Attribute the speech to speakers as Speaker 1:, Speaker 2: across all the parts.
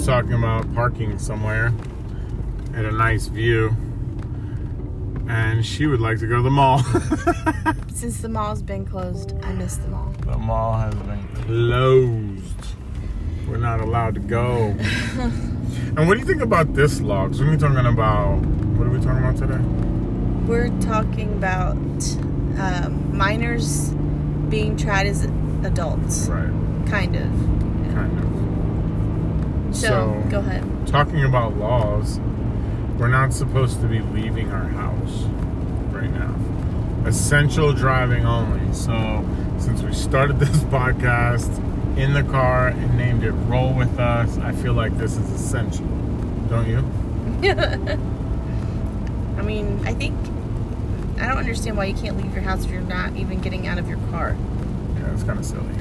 Speaker 1: was talking about parking somewhere at a nice view, and she would like to go to the mall.
Speaker 2: Since the mall's been closed, I miss the mall.
Speaker 1: the mall has been closed. We're not allowed to go. and what do you think about this law? 'Cause we're talking about what are we talking about today?
Speaker 2: We're talking about um, minors being tried as adults,
Speaker 1: Right,
Speaker 2: kind of. So,
Speaker 1: So-
Speaker 2: go ahead.
Speaker 1: talking about laws, we're not supposed to be leaving our house right now. Essential driving only. So, since we started this podcast in the car and named it Roll With Us, I feel like this is essential. Don't you?
Speaker 2: I mean, I think I don't understand why you can't leave your house if you're not even getting out of your car.
Speaker 1: Yeah, it's kind of silly.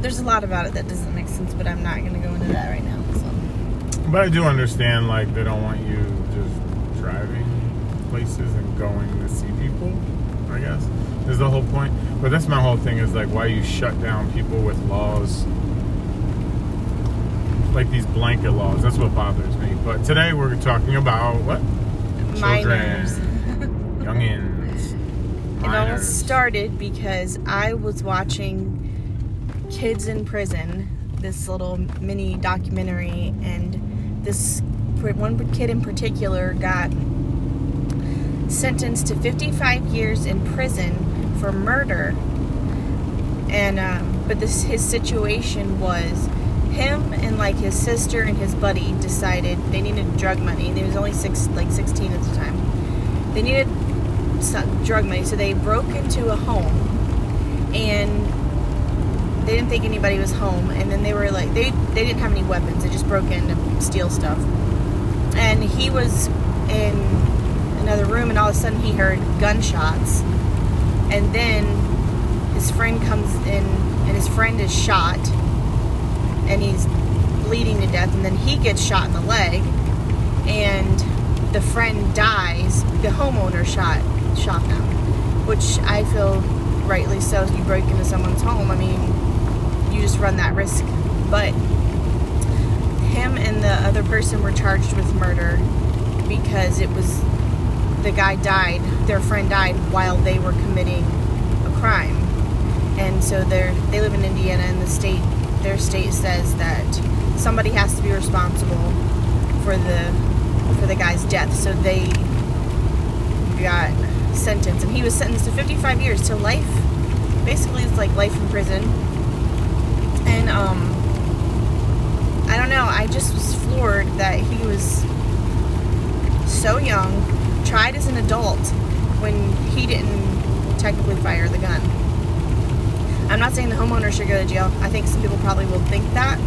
Speaker 2: There's a lot about it that doesn't make sense, but I'm not going to go into that right now.
Speaker 1: But I do understand, like, they don't want you just driving places and going to see people, I guess, is the whole point. But that's my whole thing is, like, why you shut down people with laws, like these blanket laws. That's what bothers me. But today we're talking about what?
Speaker 2: Minors.
Speaker 1: Youngins.
Speaker 2: It all started because I was watching Kids in Prison, this little mini documentary, and this one kid in particular got sentenced to 55 years in prison for murder. And um, but this his situation was him and like his sister and his buddy decided they needed drug money. He was only six, like 16 at the time. They needed drug money, so they broke into a home and they didn't think anybody was home. And then they were like, they they didn't have any weapons. They just broke in to steal stuff. And he was in another room, and all of a sudden he heard gunshots. And then his friend comes in, and his friend is shot, and he's bleeding to death. And then he gets shot in the leg, and the friend dies. The homeowner shot shot them, which I feel rightly so. You break into someone's home. I mean, you just run that risk. But him and the other person were charged with murder because it was the guy died, their friend died while they were committing a crime. And so they're they live in Indiana and the state their state says that somebody has to be responsible for the for the guy's death. So they got sentenced and he was sentenced to 55 years to life. Basically it's like life in prison. And um I don't know, I just was floored that he was so young, tried as an adult when he didn't technically fire the gun. I'm not saying the homeowner should go to jail. I think some people probably will think that.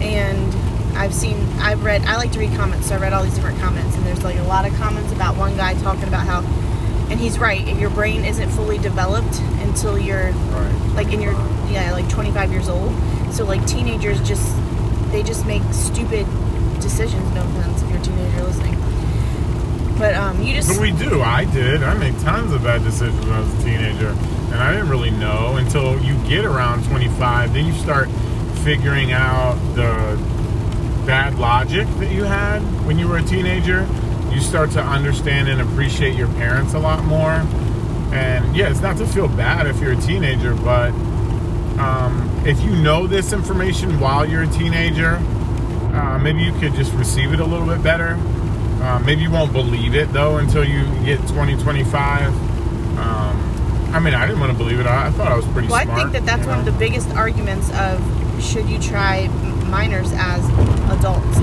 Speaker 2: And I've seen, I've read, I like to read comments, so I read all these different comments, and there's like a lot of comments about one guy talking about how, and he's right, your brain isn't fully developed until you're
Speaker 1: Right.
Speaker 2: like in your, yeah, like 25 years old. So like teenagers just, they just make stupid decisions. No offense if you're a teenager listening. But um, you just
Speaker 1: But we do. I did. I made tons of bad decisions when I was a teenager. And I didn't really know until you get around 25. Then you start figuring out the bad logic that you had when you were a teenager. You start to understand and appreciate your parents a lot more. And yeah, it's not to feel bad if you're a teenager, but um, if you know this information while you're a teenager, uh, maybe you could just receive it a little bit better. Uh, maybe you won't believe it though until you get 20, 25. Um, I mean, I didn't want to believe it. I, I thought I was pretty
Speaker 2: Well,
Speaker 1: smart.
Speaker 2: I think that that's one of the biggest arguments of should you try minors as adults.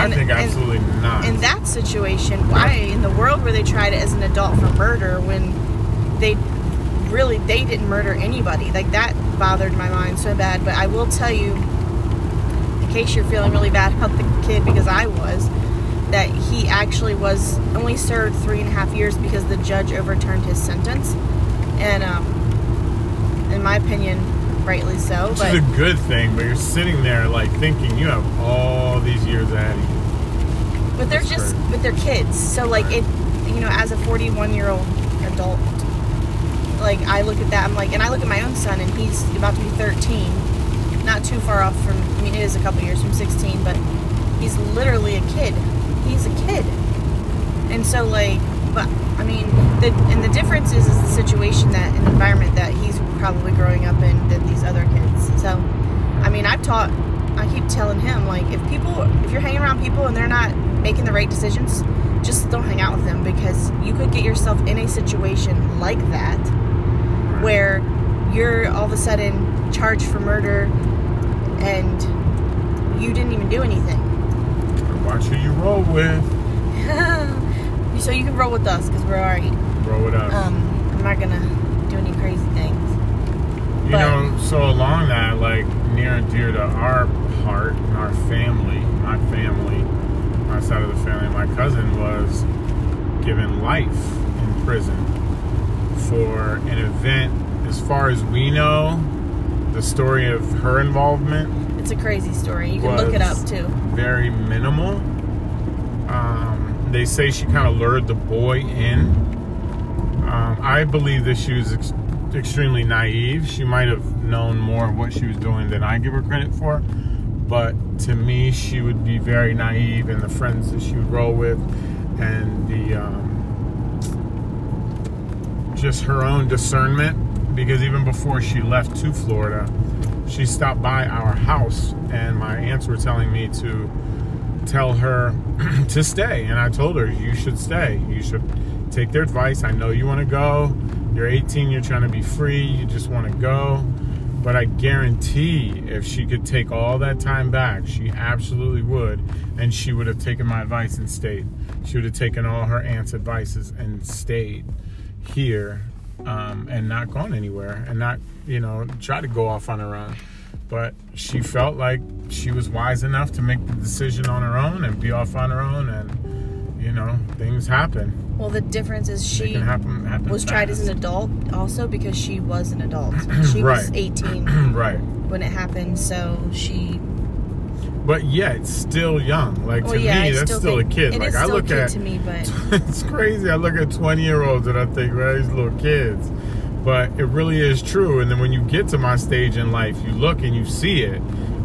Speaker 1: I
Speaker 2: and-
Speaker 1: think
Speaker 2: and-
Speaker 1: absolutely not.
Speaker 2: In that situation, why in the world were they tried as an adult for murder when they really they didn't murder anybody? Like that bothered my mind so bad. But I will tell you, in case you're feeling really bad about the kid, because I was, that he actually was only served three and a half years because the judge overturned his sentence, and um, in my opinion, rightly so.
Speaker 1: Which
Speaker 2: But
Speaker 1: is a good thing, but you're sitting there like thinking you have all these years ahead of you.
Speaker 2: But they're
Speaker 1: That's
Speaker 2: just,
Speaker 1: great.
Speaker 2: but they're kids. So like it, you know, as a 41 year old adult, like I look at that, I'm like, and I look at my own son, and he's about to be 13, not too far off from. I mean, it is a couple years from 16, but He's literally a kid. He's a kid. And so like but I mean the and the difference is is the situation that an environment that he's probably growing up in than these other kids. So I mean I've taught I keep telling him like if people if you're hanging around people and they're not making the right decisions, just don't hang out with them because you could get yourself in a situation like that where you're all of a sudden charged for murder and you didn't even do anything.
Speaker 1: Watch who you roll with.
Speaker 2: so you can roll with us because we're alright.
Speaker 1: Roll with us.
Speaker 2: Um, I'm not gonna do any crazy things.
Speaker 1: You know, so along that, like near and dear to our heart, our family, my family, my side of the family, my cousin was given life in prison for an event. As far as we know, the story of her involvement
Speaker 2: It's a crazy story. You can look it up too.
Speaker 1: Very minimal. Um, they say she kind of lured the boy in. Um, I believe that she was ex- extremely naive. She might have known more of what she was doing than I give her credit for. But to me, she would be very naive, and the friends that she would roll with, and the um, just her own discernment. Because even before she left to Florida, she stopped by our house, and my aunts were telling me to tell her to stay. And I told her, you should stay. You should take their advice. I know you want to go. You're 18, you're trying to be free, you just want to go. But I guarantee if she could take all that time back, she absolutely would. And she would have taken my advice and stayed. She would have taken all her aunt's advices and stayed here um, and not gone anywhere and not, you know, try to go off on her own. But she felt like she was wise enough to make the decision on her own and be off on her own. And, you know, things happen.
Speaker 2: Well, the difference is she
Speaker 1: happen. happen
Speaker 2: was tried as an adult also because she was an adult. She was 18
Speaker 1: right.
Speaker 2: when it happened, so she.
Speaker 1: But yet, still young. Like
Speaker 2: Well,
Speaker 1: to
Speaker 2: yeah,
Speaker 1: me,
Speaker 2: I
Speaker 1: that's
Speaker 2: still
Speaker 1: still, a kid. Like I look at,
Speaker 2: to me, but
Speaker 1: it's crazy. I look at 20 year olds and I think, right, these little kids. But it really is true. And then when you get to my stage in life, you look and you see it.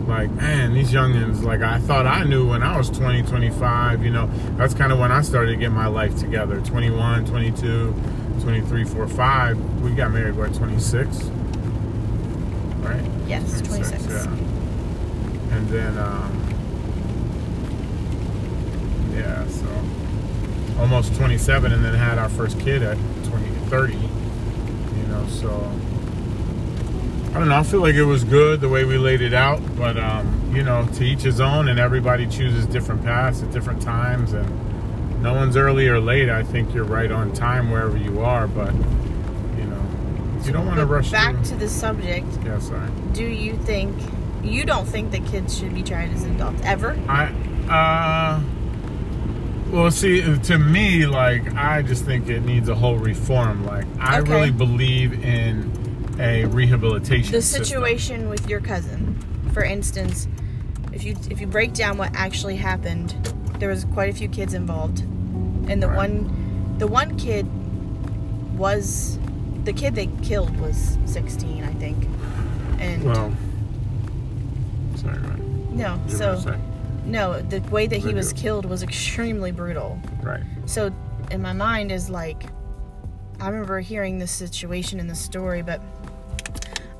Speaker 1: Like, man, these youngins, like I thought I knew when I was 20, 25, you know, that's kind of when I started to get my life together. 21, 22, 23, 4, 5. We got married, what, 26? Right?
Speaker 2: yes, 26.
Speaker 1: yeah. And then, um, yeah, so almost 27, and then had our first kid at 20, 30. You know, so I don't know. I feel like it was good the way we laid it out, but um, you know, to each his own, and everybody chooses different paths at different times, and no one's early or late. I think you're right on time wherever you are, but you know, you don't want to rush.
Speaker 2: Back
Speaker 1: through.
Speaker 2: to the subject.
Speaker 1: yeah, sorry.
Speaker 2: Do you think you don't think that kids should be tried as adults ever?
Speaker 1: I uh well see to me like I just think it needs a whole reform. Like I
Speaker 2: Okay.
Speaker 1: really believe in a rehabilitation
Speaker 2: The
Speaker 1: system.
Speaker 2: situation with your cousin, for instance, if you if you break down what actually happened, there was quite a few kids involved, and the
Speaker 1: Right.
Speaker 2: one the one kid was the kid they killed was 16, I think, and
Speaker 1: Well sorry, right.
Speaker 2: no, so
Speaker 1: were gonna say?
Speaker 2: no, the way that he was killed was extremely brutal.
Speaker 1: Right.
Speaker 2: So in my mind is like I remember hearing this situation in the story, but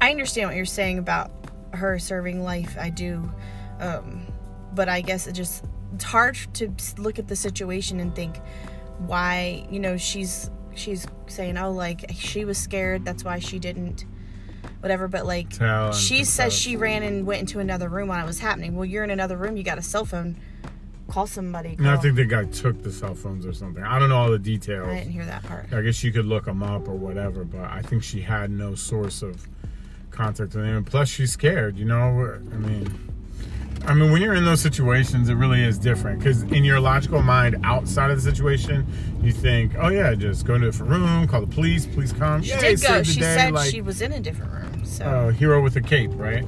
Speaker 2: I understand what you're saying about her serving life. I do. Um, but I guess it just it's hard to look at the situation and think why, you know, she's she's saying, "Oh, like she was scared, that's why she didn't whatever." But like she says she ran and went into another room while it was happening. Well, you're in another room, you got a cell phone. Call somebody.
Speaker 1: No, I think the guy took the cell phones or something. I don't know all the details.
Speaker 2: I didn't hear that part.
Speaker 1: I guess you could look them up or whatever, but I think she had no source of contact with him. Plus, she's scared. You know, I mean, I mean, when you're in those situations, it really is different because in your logical mind, outside of the situation, you think, "Oh yeah, just go into a different room, call the police, police come."
Speaker 2: She
Speaker 1: Yay,
Speaker 2: did go. She
Speaker 1: day,"
Speaker 2: said
Speaker 1: like,
Speaker 2: she was in a different room. So
Speaker 1: uh, hero with a cape, right?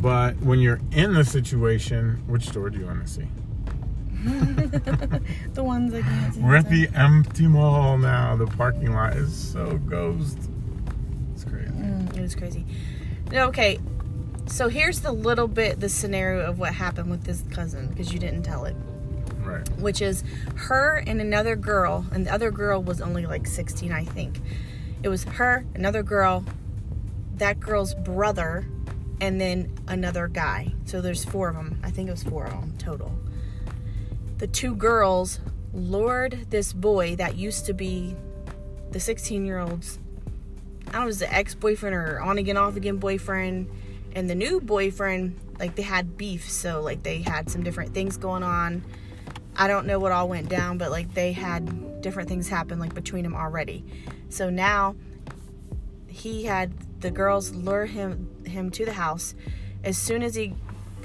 Speaker 1: But when you're in the situation, which store do you want to see?
Speaker 2: the ones I can't see.
Speaker 1: We're at the empty mall now. The parking lot is so ghost. It's crazy.
Speaker 2: Mm, it was crazy. Okay, So here's the little bit the scenario of what happened with this cousin because you didn't tell it.
Speaker 1: Right.
Speaker 2: which is her and another girl, and the other girl was only like 16, I think. It was her, another girl, that girl's brother, and then another guy. So there's four of them. I think it was four of them total. The two girls lured this boy that used to be the 16 year old's, I don't know, was the ex boyfriend or on again, off again boyfriend. And the new boyfriend, like they had beef. So, like, they had some different things going on. I don't know what all went down, but like they had different things happen like between them already. So now he had the girls lure him him to the house. As soon as he,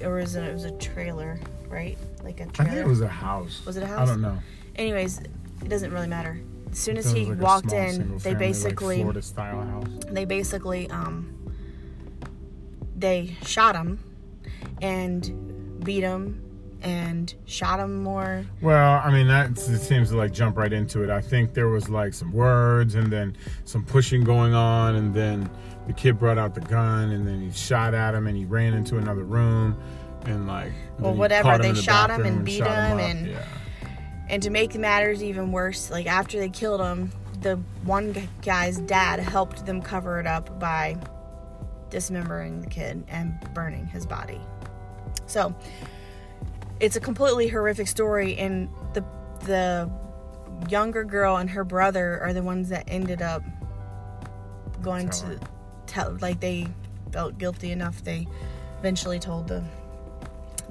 Speaker 2: or was it, it was a trailer, right? Like a
Speaker 1: I
Speaker 2: trailer.
Speaker 1: think it was a house.
Speaker 2: Was it a house?
Speaker 1: I don't know.
Speaker 2: Anyways, it doesn't really matter. As soon as he
Speaker 1: like
Speaker 2: walked in, they
Speaker 1: family, like,
Speaker 2: basically
Speaker 1: house.
Speaker 2: they basically um they shot him and beat him and shot him more
Speaker 1: Well, I mean that seems to like jump right into it. I think there was like some words and then some pushing going on, and then the kid brought out the gun and then he shot at him and he ran into another room and like
Speaker 2: Well, whatever,
Speaker 1: him
Speaker 2: they
Speaker 1: the
Speaker 2: shot him and beat
Speaker 1: shot
Speaker 2: him and-
Speaker 1: yeah.
Speaker 2: And to make matters even worse, like after they killed him, the one guy's dad helped them cover it up by dismembering the kid and burning his body. So it's a completely horrific story, and the the younger girl and her brother are the ones that ended up going
Speaker 1: Tell
Speaker 2: to tell, like they felt guilty enough. They eventually told the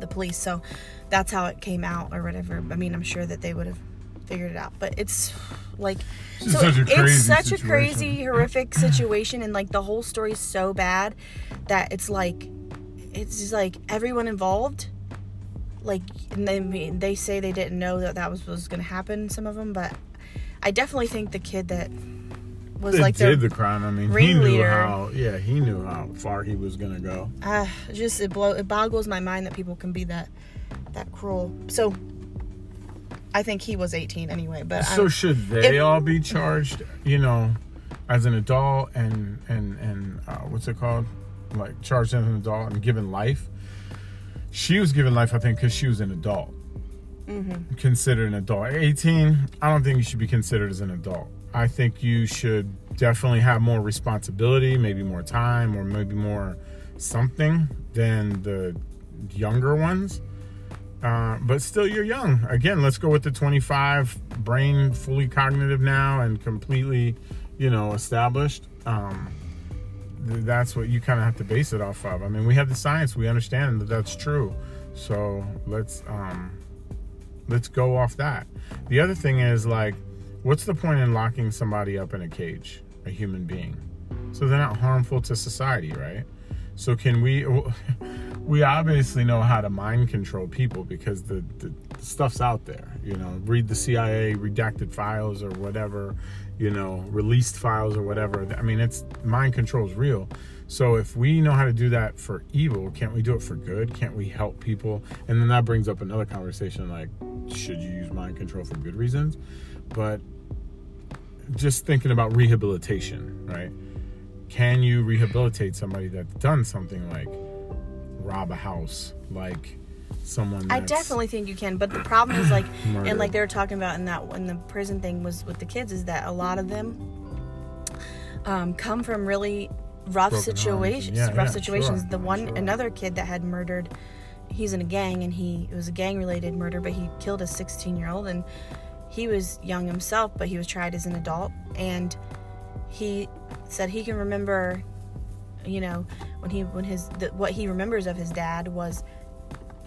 Speaker 2: the police. So that's how it came out or whatever. I mean, I'm sure that they would have figured it out. But it's like
Speaker 1: It's such a
Speaker 2: it's
Speaker 1: crazy
Speaker 2: such a crazy, horrific situation, and like the whole story's so bad that it's like it's just like everyone involved. Like and they mean they say they didn't know that that was was going to happen. Some of them, but I definitely think the kid that was like
Speaker 1: did
Speaker 2: the
Speaker 1: crime. I mean, he knew how. Yeah, he knew how far he was gonna go.
Speaker 2: uh, just it blow it boggles my mind that people can be that that cruel. So I think he was 18 anyway, but
Speaker 1: So
Speaker 2: I'm-
Speaker 1: should they
Speaker 2: if-
Speaker 1: all be charged? You know, as an adult and and and uh, what's it called? Like charged as an adult and given life. She was given life, I think, because she was an adult.
Speaker 2: Mm-hmm.
Speaker 1: Considered an adult. 18, I don't think you should be considered as an adult. I think you should definitely have more responsibility, maybe more time, or maybe more something than the younger ones. Uh, but still, you're young. Again, let's go with the 25, brain fully cognitive now and completely, you know, established. Um, th- that's what you kind of have to base it off of. I mean, we have the science, we understand that that's true. So let's um, let's go off that. The other thing is like, what's the point in locking somebody up in a cage, a human being? So they're not harmful to society, right? So can we? We obviously know how to mind control people because the, the stuff's out there. You know, read the CIA redacted files or whatever. You know, released files or whatever. I mean, it's mind control is real. So if we know how to do that for evil, can't we do it for good? Can't we help people? And then that brings up another conversation like, should you use mind control for good reasons? But just thinking about rehabilitation, right? Can you rehabilitate somebody that's done something like rob a house, like someone?
Speaker 2: I definitely think you can, but the problem is like,
Speaker 1: Murder.
Speaker 2: and like they were talking about in that when the prison thing was with the kids is that a lot of them um, come from really rough
Speaker 1: Broken
Speaker 2: situations.
Speaker 1: Yeah,
Speaker 2: rough
Speaker 1: yeah,
Speaker 2: situations.
Speaker 1: sure,
Speaker 2: the one
Speaker 1: sure.
Speaker 2: another kid that had murdered, he's in a gang and he it was a gang related murder, but he killed a 16 year old and he was young himself, but he was tried as an adult and he said he can remember you know when he when his the, what he remembers of his dad was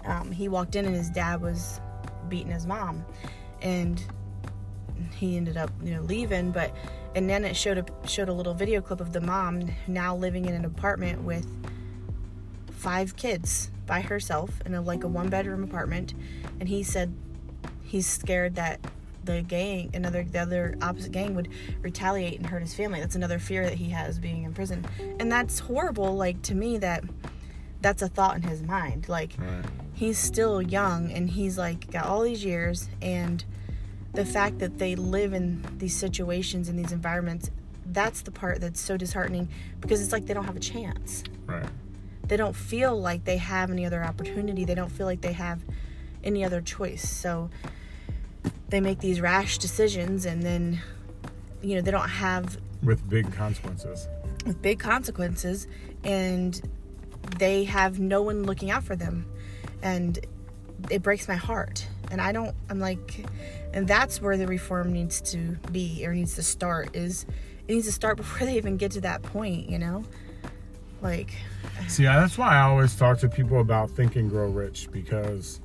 Speaker 2: um, he walked in and his dad was beating his mom and he ended up you know leaving but and then it showed a showed a little video clip of the mom now living in an apartment with five kids by herself in a like a one bedroom apartment and he said he's scared that the gang another the other opposite gang would retaliate and hurt his family that's another fear that he has being in prison and that's horrible like to me that that's a thought in his mind like
Speaker 1: Right.
Speaker 2: he's still young and he's like got all these years and the fact that they live in these situations in these environments that's the part that's so disheartening because it's like they don't have a chance
Speaker 1: Right.
Speaker 2: they don't feel like they have any other opportunity. They don't feel like they have any other choice. So they make these rash decisions and then you know, they don't have
Speaker 1: with big consequences.
Speaker 2: with big consequences and they have no one looking out for them. And it breaks my heart. And i don't i'm like and that's where the reform needs to be or needs to start is it needs to start before they even get to that point you know? Like
Speaker 1: See, that's why I always talk to people about think and grow rich because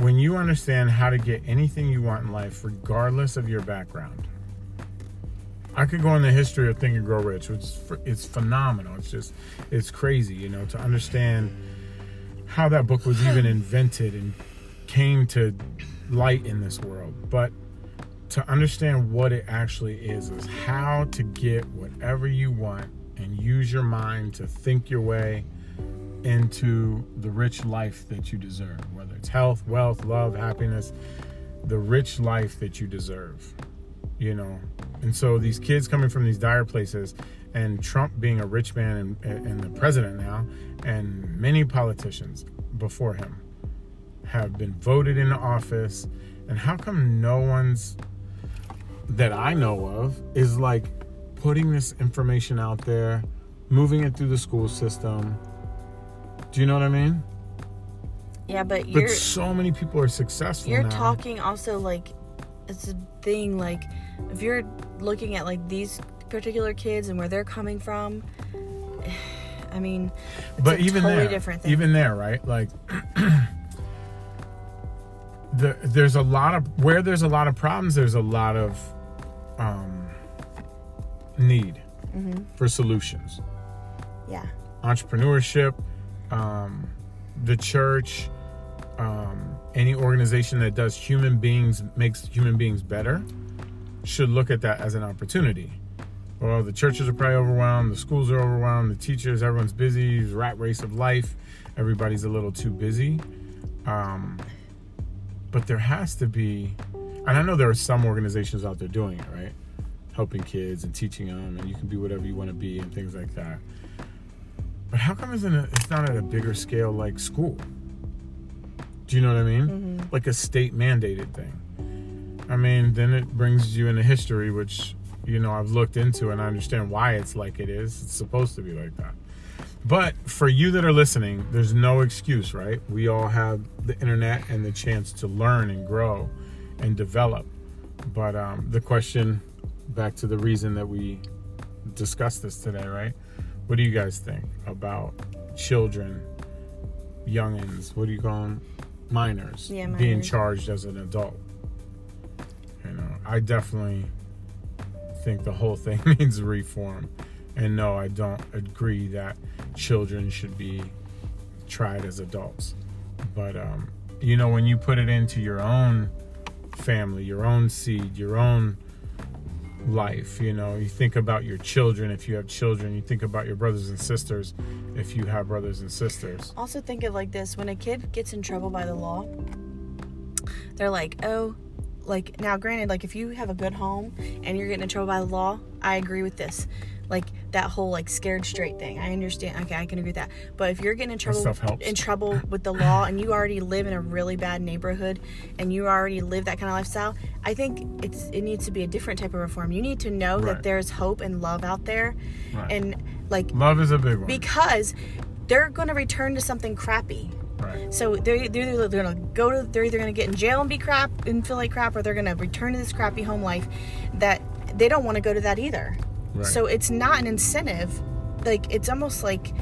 Speaker 1: when you understand how to get anything you want in life, regardless of your background, I could go in the history of Think and Grow Rich, which is it's phenomenal. It's just it's crazy, you know, to understand how that book was even invented and came to light in this world. But to understand what it actually is is how to get whatever you want and use your mind to think your way into the rich life that you deserve, whether it's health, wealth, love, happiness, the rich life that you deserve, you know. And so these kids coming from these dire places, and Trump being a rich man and, and the president now, and many politicians before him have been voted into office. And how come no one's that I know of is like putting this information out there, moving it through the school system? Do you know what I mean?
Speaker 2: yeah but you're
Speaker 1: But so many people are successful
Speaker 2: you're
Speaker 1: now.
Speaker 2: talking also like it's a thing like if you're looking at like these particular kids and where they're coming from i mean it's
Speaker 1: but
Speaker 2: a
Speaker 1: even
Speaker 2: totally
Speaker 1: there,
Speaker 2: different thing
Speaker 1: even there, right? Like, the, there's a lot of where there's a lot of problems. There's a lot of um, need
Speaker 2: Mm-hmm.
Speaker 1: for solutions.
Speaker 2: yeah
Speaker 1: Entrepreneurship, um, the church, um, any organization that does human beings makes human beings better should look at that as an opportunity. Well, the churches are probably overwhelmed, the schools are overwhelmed, the teachers, everyone's busy, rat race of life, everybody's a little too busy. Um, but there has to be, and I know there are some organizations out there doing it, right? Helping kids and teaching them, and you can be whatever you want to be and things like that. But how come isn't it, it's not at a bigger scale like school? Do you know what I mean? Like a state mandated thing. I mean, then it brings you into history, which you know I've looked into and I understand why it's like it is. It's supposed to be like that. But for you that are listening, there's no excuse, right? We all have the internet and the chance to learn and grow and develop. But um, the question, back to the reason that we discussed this today, right? What do you guys think about children, youngins? What do you call them? Minors
Speaker 2: Yeah,
Speaker 1: being charged as an adult. You know, I definitely think the whole thing needs reform. And no, I don't agree that children should be tried as adults. But um, you know, when you put it into your own family, your own seed, your own life, you know, you think about your children if you have children, you think about your brothers and sisters if you have brothers and sisters.
Speaker 2: also think of like this when a kid gets in trouble by the law they're like oh like now granted like if you have a good home and you're getting in trouble by the law i agree with this like that whole like scared straight thing i understand okay i can agree with that but if you're getting in trouble in trouble with the law and you already live in a really bad neighborhood and you already live that kind of lifestyle i think it's it needs to be a different type of reform you need to know
Speaker 1: Right.
Speaker 2: that there's hope and love out there
Speaker 1: Right.
Speaker 2: and like
Speaker 1: Love is a big one.
Speaker 2: because they're going to return to something crappy.
Speaker 1: right.
Speaker 2: So they're, they're either going to go to they're either going to get in jail and be crap and feel like crap, or they're going to return to this crappy home life that they don't want to go to that either.
Speaker 1: Right.
Speaker 2: So it's not an incentive. Like it's almost like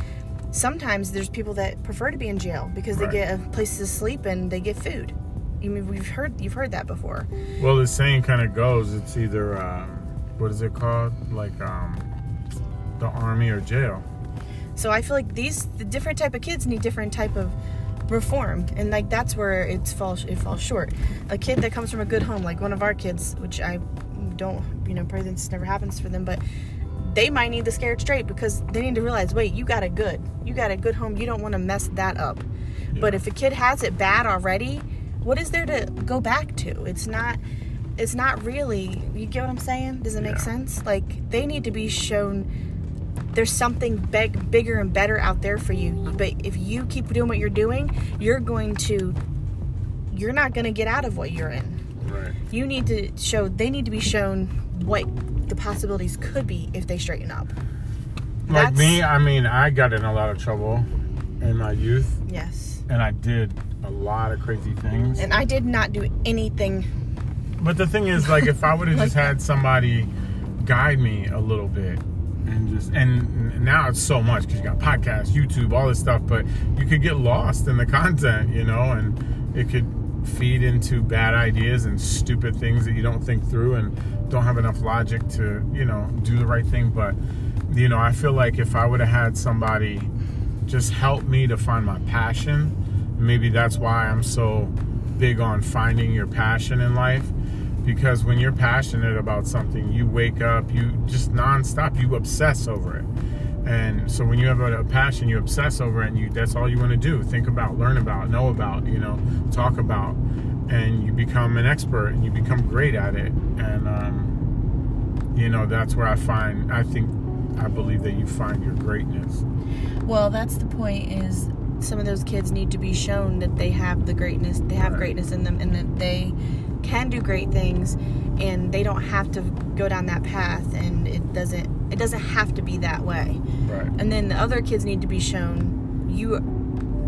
Speaker 2: sometimes there's people that prefer to be in jail because they
Speaker 1: Right.
Speaker 2: get a place to sleep and they get food. You mean we've heard you've heard that before?
Speaker 1: Well, the saying kind of goes it's either, um, what is it called? Like um, the army or jail.
Speaker 2: So I feel like these the different type of kids need different type of reform, and like that's where it's falls it falls short. A kid that comes from a good home, like one of our kids, which I don't, you know, pray this never happens for them, but they might need the scared straight because they need to realize, wait, you got a good, you got a good home, you don't want to mess that up. But if a kid has it bad already, what is there to go back to? It's not. It's not really. You get what I'm saying? Does it make
Speaker 1: Yeah.
Speaker 2: sense? Like they need to be shown there's something big, bigger and better out there for you. But if you keep doing what you're doing, you're going to, you're not going to get out of what you're in. You need to show, they need to be shown what the possibilities could be if they straighten up.
Speaker 1: Like
Speaker 2: That's-
Speaker 1: me, I mean, I got in a lot of trouble in my youth,
Speaker 2: Yes.
Speaker 1: and I did a lot of crazy things.
Speaker 2: And I did not do anything.
Speaker 1: But the thing is, like, if I would have just had somebody guide me a little bit, and just and now it's so much because you got podcasts, YouTube, all this stuff, but you could get lost in the content, you know, and it could feed into bad ideas and stupid things that you don't think through and don't have enough logic to, you know, do the right thing. But you know, I feel like if I would have had somebody just help me to find my passion, maybe that's why I'm so big on finding your passion in life because when you're passionate about something, you wake up, you just nonstop, you obsess over it. And so when you have a, a passion, you obsess over it, and you that's all you want to do. Think about, learn about, know about, you know, talk about, and you become an expert and you become great at it. And um, you know, that's where I find, I think, I believe that you find your greatness.
Speaker 2: Well, that's the point is some of those kids need to be shown that they have the greatness, they have
Speaker 1: Right.
Speaker 2: greatness in them and that they can do great things and they don't have to go down that path and it doesn't it doesn't have to be that way.
Speaker 1: Right.
Speaker 2: And then the other kids need to be shown you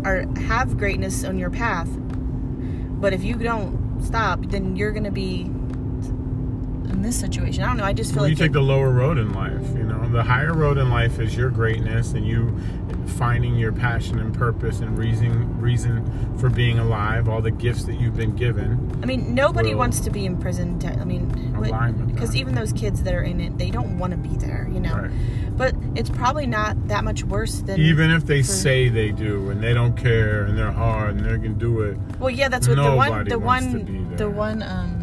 Speaker 2: are have greatness on your path. But if you don't stop, then you're going to be in this situation. I don't know. I just feel
Speaker 1: Well, you
Speaker 2: like
Speaker 1: take the lower road in life, you know. The higher road in life is your greatness and you finding your passion and purpose and reason reason for being alive, all the gifts that you've been given.
Speaker 2: I mean, nobody wants to be in prison. Te- I mean, because even those kids that are in it, they don't want to be there, you know.
Speaker 1: Right.
Speaker 2: But it's probably not that much worse than
Speaker 1: Even if they
Speaker 2: for-
Speaker 1: say they do and they don't care and they're hard and they can do it,
Speaker 2: Well, yeah, that's what the one, the one, the one um,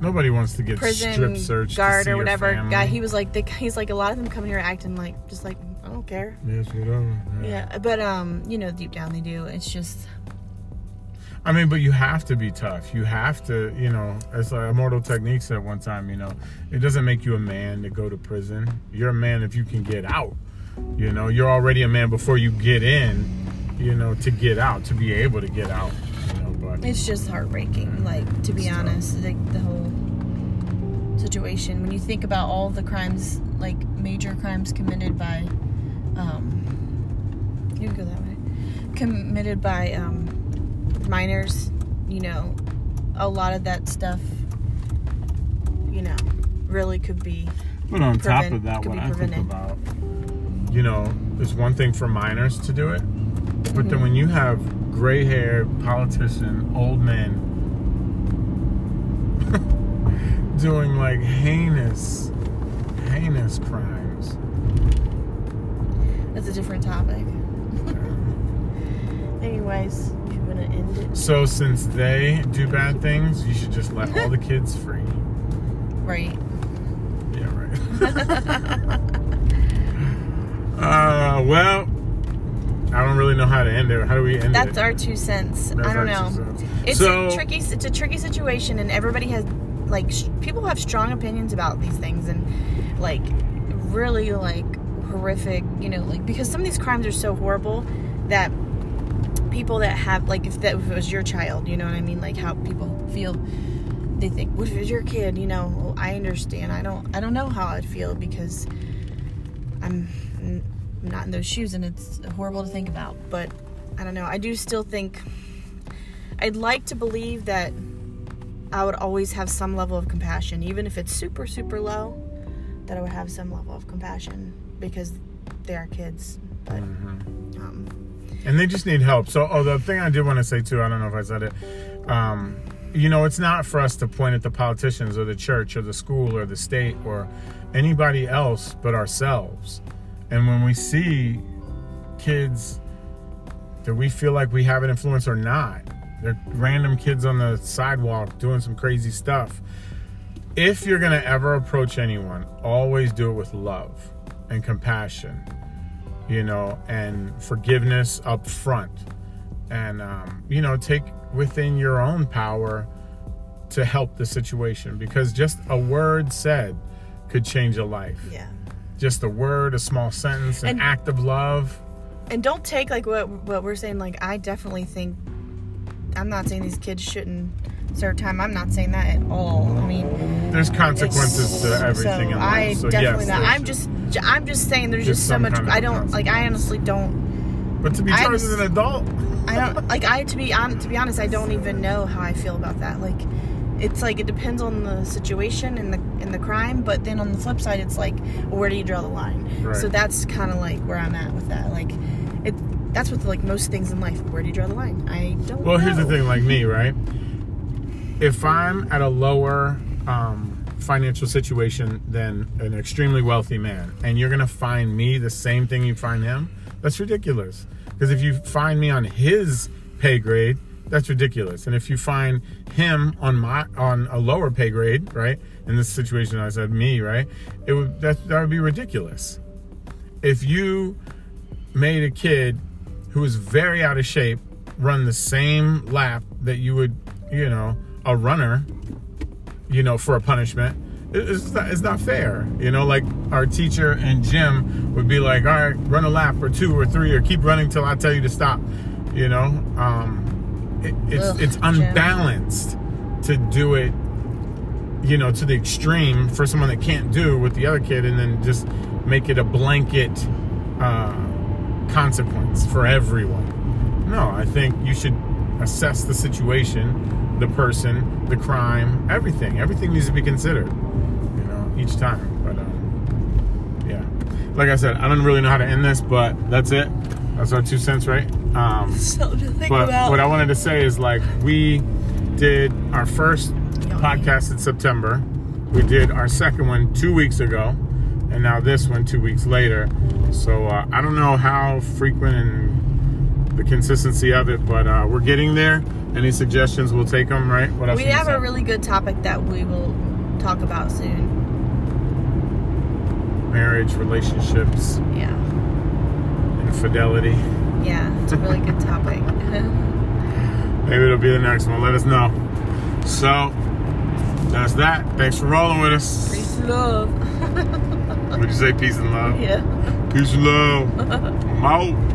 Speaker 1: nobody wants to get
Speaker 2: prison
Speaker 1: strip
Speaker 2: guard or whatever guy. He was like, the, he's like, a lot of them come here acting like, just like, I don't care.
Speaker 1: Yes, whatever.
Speaker 2: Yeah, but um, you know, deep down they do. It's just,
Speaker 1: I mean, but you have to be tough. You have to, you know, as like Immortal Technique said one time, you know, it doesn't make you a man to go to prison. You're a man if you can get out. You know, you're already a man before you get in, you know, to get out, to be able to get out. You know, but
Speaker 2: it's just heartbreaking. Like to be
Speaker 1: tough.
Speaker 2: honest, like the whole situation. When you think about all the crimes, like major crimes committed by, um, you can go that way, committed by um, minors. You know, a lot of that stuff, you know, really could be.
Speaker 1: But on top of that, what I think about, you know, it's one thing for minors to do it, but
Speaker 2: Mm-hmm.
Speaker 1: then when you have gray haired politician, old men doing like heinous, heinous crimes.
Speaker 2: That's a different topic. Anyways, you wanna end it,
Speaker 1: So since they do bad things, you should just let all the kids free.
Speaker 2: right?
Speaker 1: Yeah, right. uh, well, I don't really know how to end it. How do we end
Speaker 2: That's
Speaker 1: it?
Speaker 2: That's our two cents.
Speaker 1: That's
Speaker 2: I don't know. It's
Speaker 1: So-
Speaker 2: a tricky. It's a tricky situation, and everybody has like sh- people have strong opinions about these things, and like really like horrific. You know, like because some of these crimes are so horrible that people that have like if that if it was your child, you know what I mean? Like how people feel. They think, what if it was your kid? You know, well, I understand. I don't. I don't know how I'd feel because I'm n- not in those shoes, and it's horrible to think about. But I don't know. I do still think I'd like to believe that I would always have some level of compassion, even if it's super, super low. That I would have some level of compassion because they are kids. But
Speaker 1: Mhm.
Speaker 2: um,
Speaker 1: and they just need help. So, oh, the thing I did want to say too, I don't know if I said it. Um, you know, it's not for us to point at the politicians or the church or the school or the state or anybody else but ourselves. And when we see kids that we feel like we have an influence or not, they're random kids on the sidewalk doing some crazy stuff. If you're going to ever approach anyone, always do it with love and compassion you know, and forgiveness up front. And, um, you know, take within your own power to help the situation because just a word said could change a life.
Speaker 2: yeah,
Speaker 1: just a word, a small sentence, an
Speaker 2: And-
Speaker 1: act of love.
Speaker 2: and don't take like what what we're saying like i definitely think i'm not saying these kids shouldn't serve time. I'm not saying that at all. I mean
Speaker 1: There's consequences to everything
Speaker 2: so
Speaker 1: in life.
Speaker 2: i
Speaker 1: so
Speaker 2: definitely
Speaker 1: yes,
Speaker 2: not. i'm just i'm just saying there's
Speaker 1: Just
Speaker 2: just, so much
Speaker 1: kind of
Speaker 2: i don't like i honestly don't
Speaker 1: But to be charged as an adult,
Speaker 2: i don't like i to be on to be honest i don't even know how i feel about that. Like it's like it depends on the situation and the and the crime but then on the flip side it's like where do you draw the line
Speaker 1: Right.
Speaker 2: so that's kind of like where i'm at with that like it that's with like most things in life where do you draw the line i don't
Speaker 1: Well, here's the thing, like me, right? If I'm at a lower um, financial situation than an extremely wealthy man, and you're gonna find me the same thing you find him, that's ridiculous. Because if you find me on his pay grade, that's ridiculous. And if you find him on my on a lower pay grade, right? In this situation, I said me, right? It would that that would be ridiculous. If you made a kid who was very out of shape run the same lap that you would, you know, a runner, you know, for a punishment. It's not, it's not fair. You know, like our teacher and gym would be like, all right, run a lap or two or three or keep running till I tell you to stop. You know, um, it, it's,
Speaker 2: Ugh,
Speaker 1: it's unbalanced to do it, you know, to the extreme for someone that can't do with the other kid and then just make it a blanket, uh, consequence for everyone. No, I think you should assess the situation, the person, the crime, everything. Everything needs to be considered, you know, each time. But um, yeah, like I said, I don't really know how to end this, but that's it. That's our two cents, right? Um,
Speaker 2: so to think
Speaker 1: but
Speaker 2: about
Speaker 1: what I wanted to say is like we did our first podcast in September. We did our second one two weeks ago, and now this one two weeks later. So uh, I don't know how frequent and the consistency of it, but uh, we're getting there. Any suggestions? We'll take them. Right? What else?
Speaker 2: we have a really good topic that we will talk about soon
Speaker 1: marriage, relationships,
Speaker 2: yeah
Speaker 1: infidelity.
Speaker 2: yeah it's a really good topic
Speaker 1: Maybe it'll be the next one. Let us know. So that's that. Thanks for rolling with us.
Speaker 2: peace and love
Speaker 1: Would you say peace and love?
Speaker 2: yeah
Speaker 1: Peace and love. I'm out.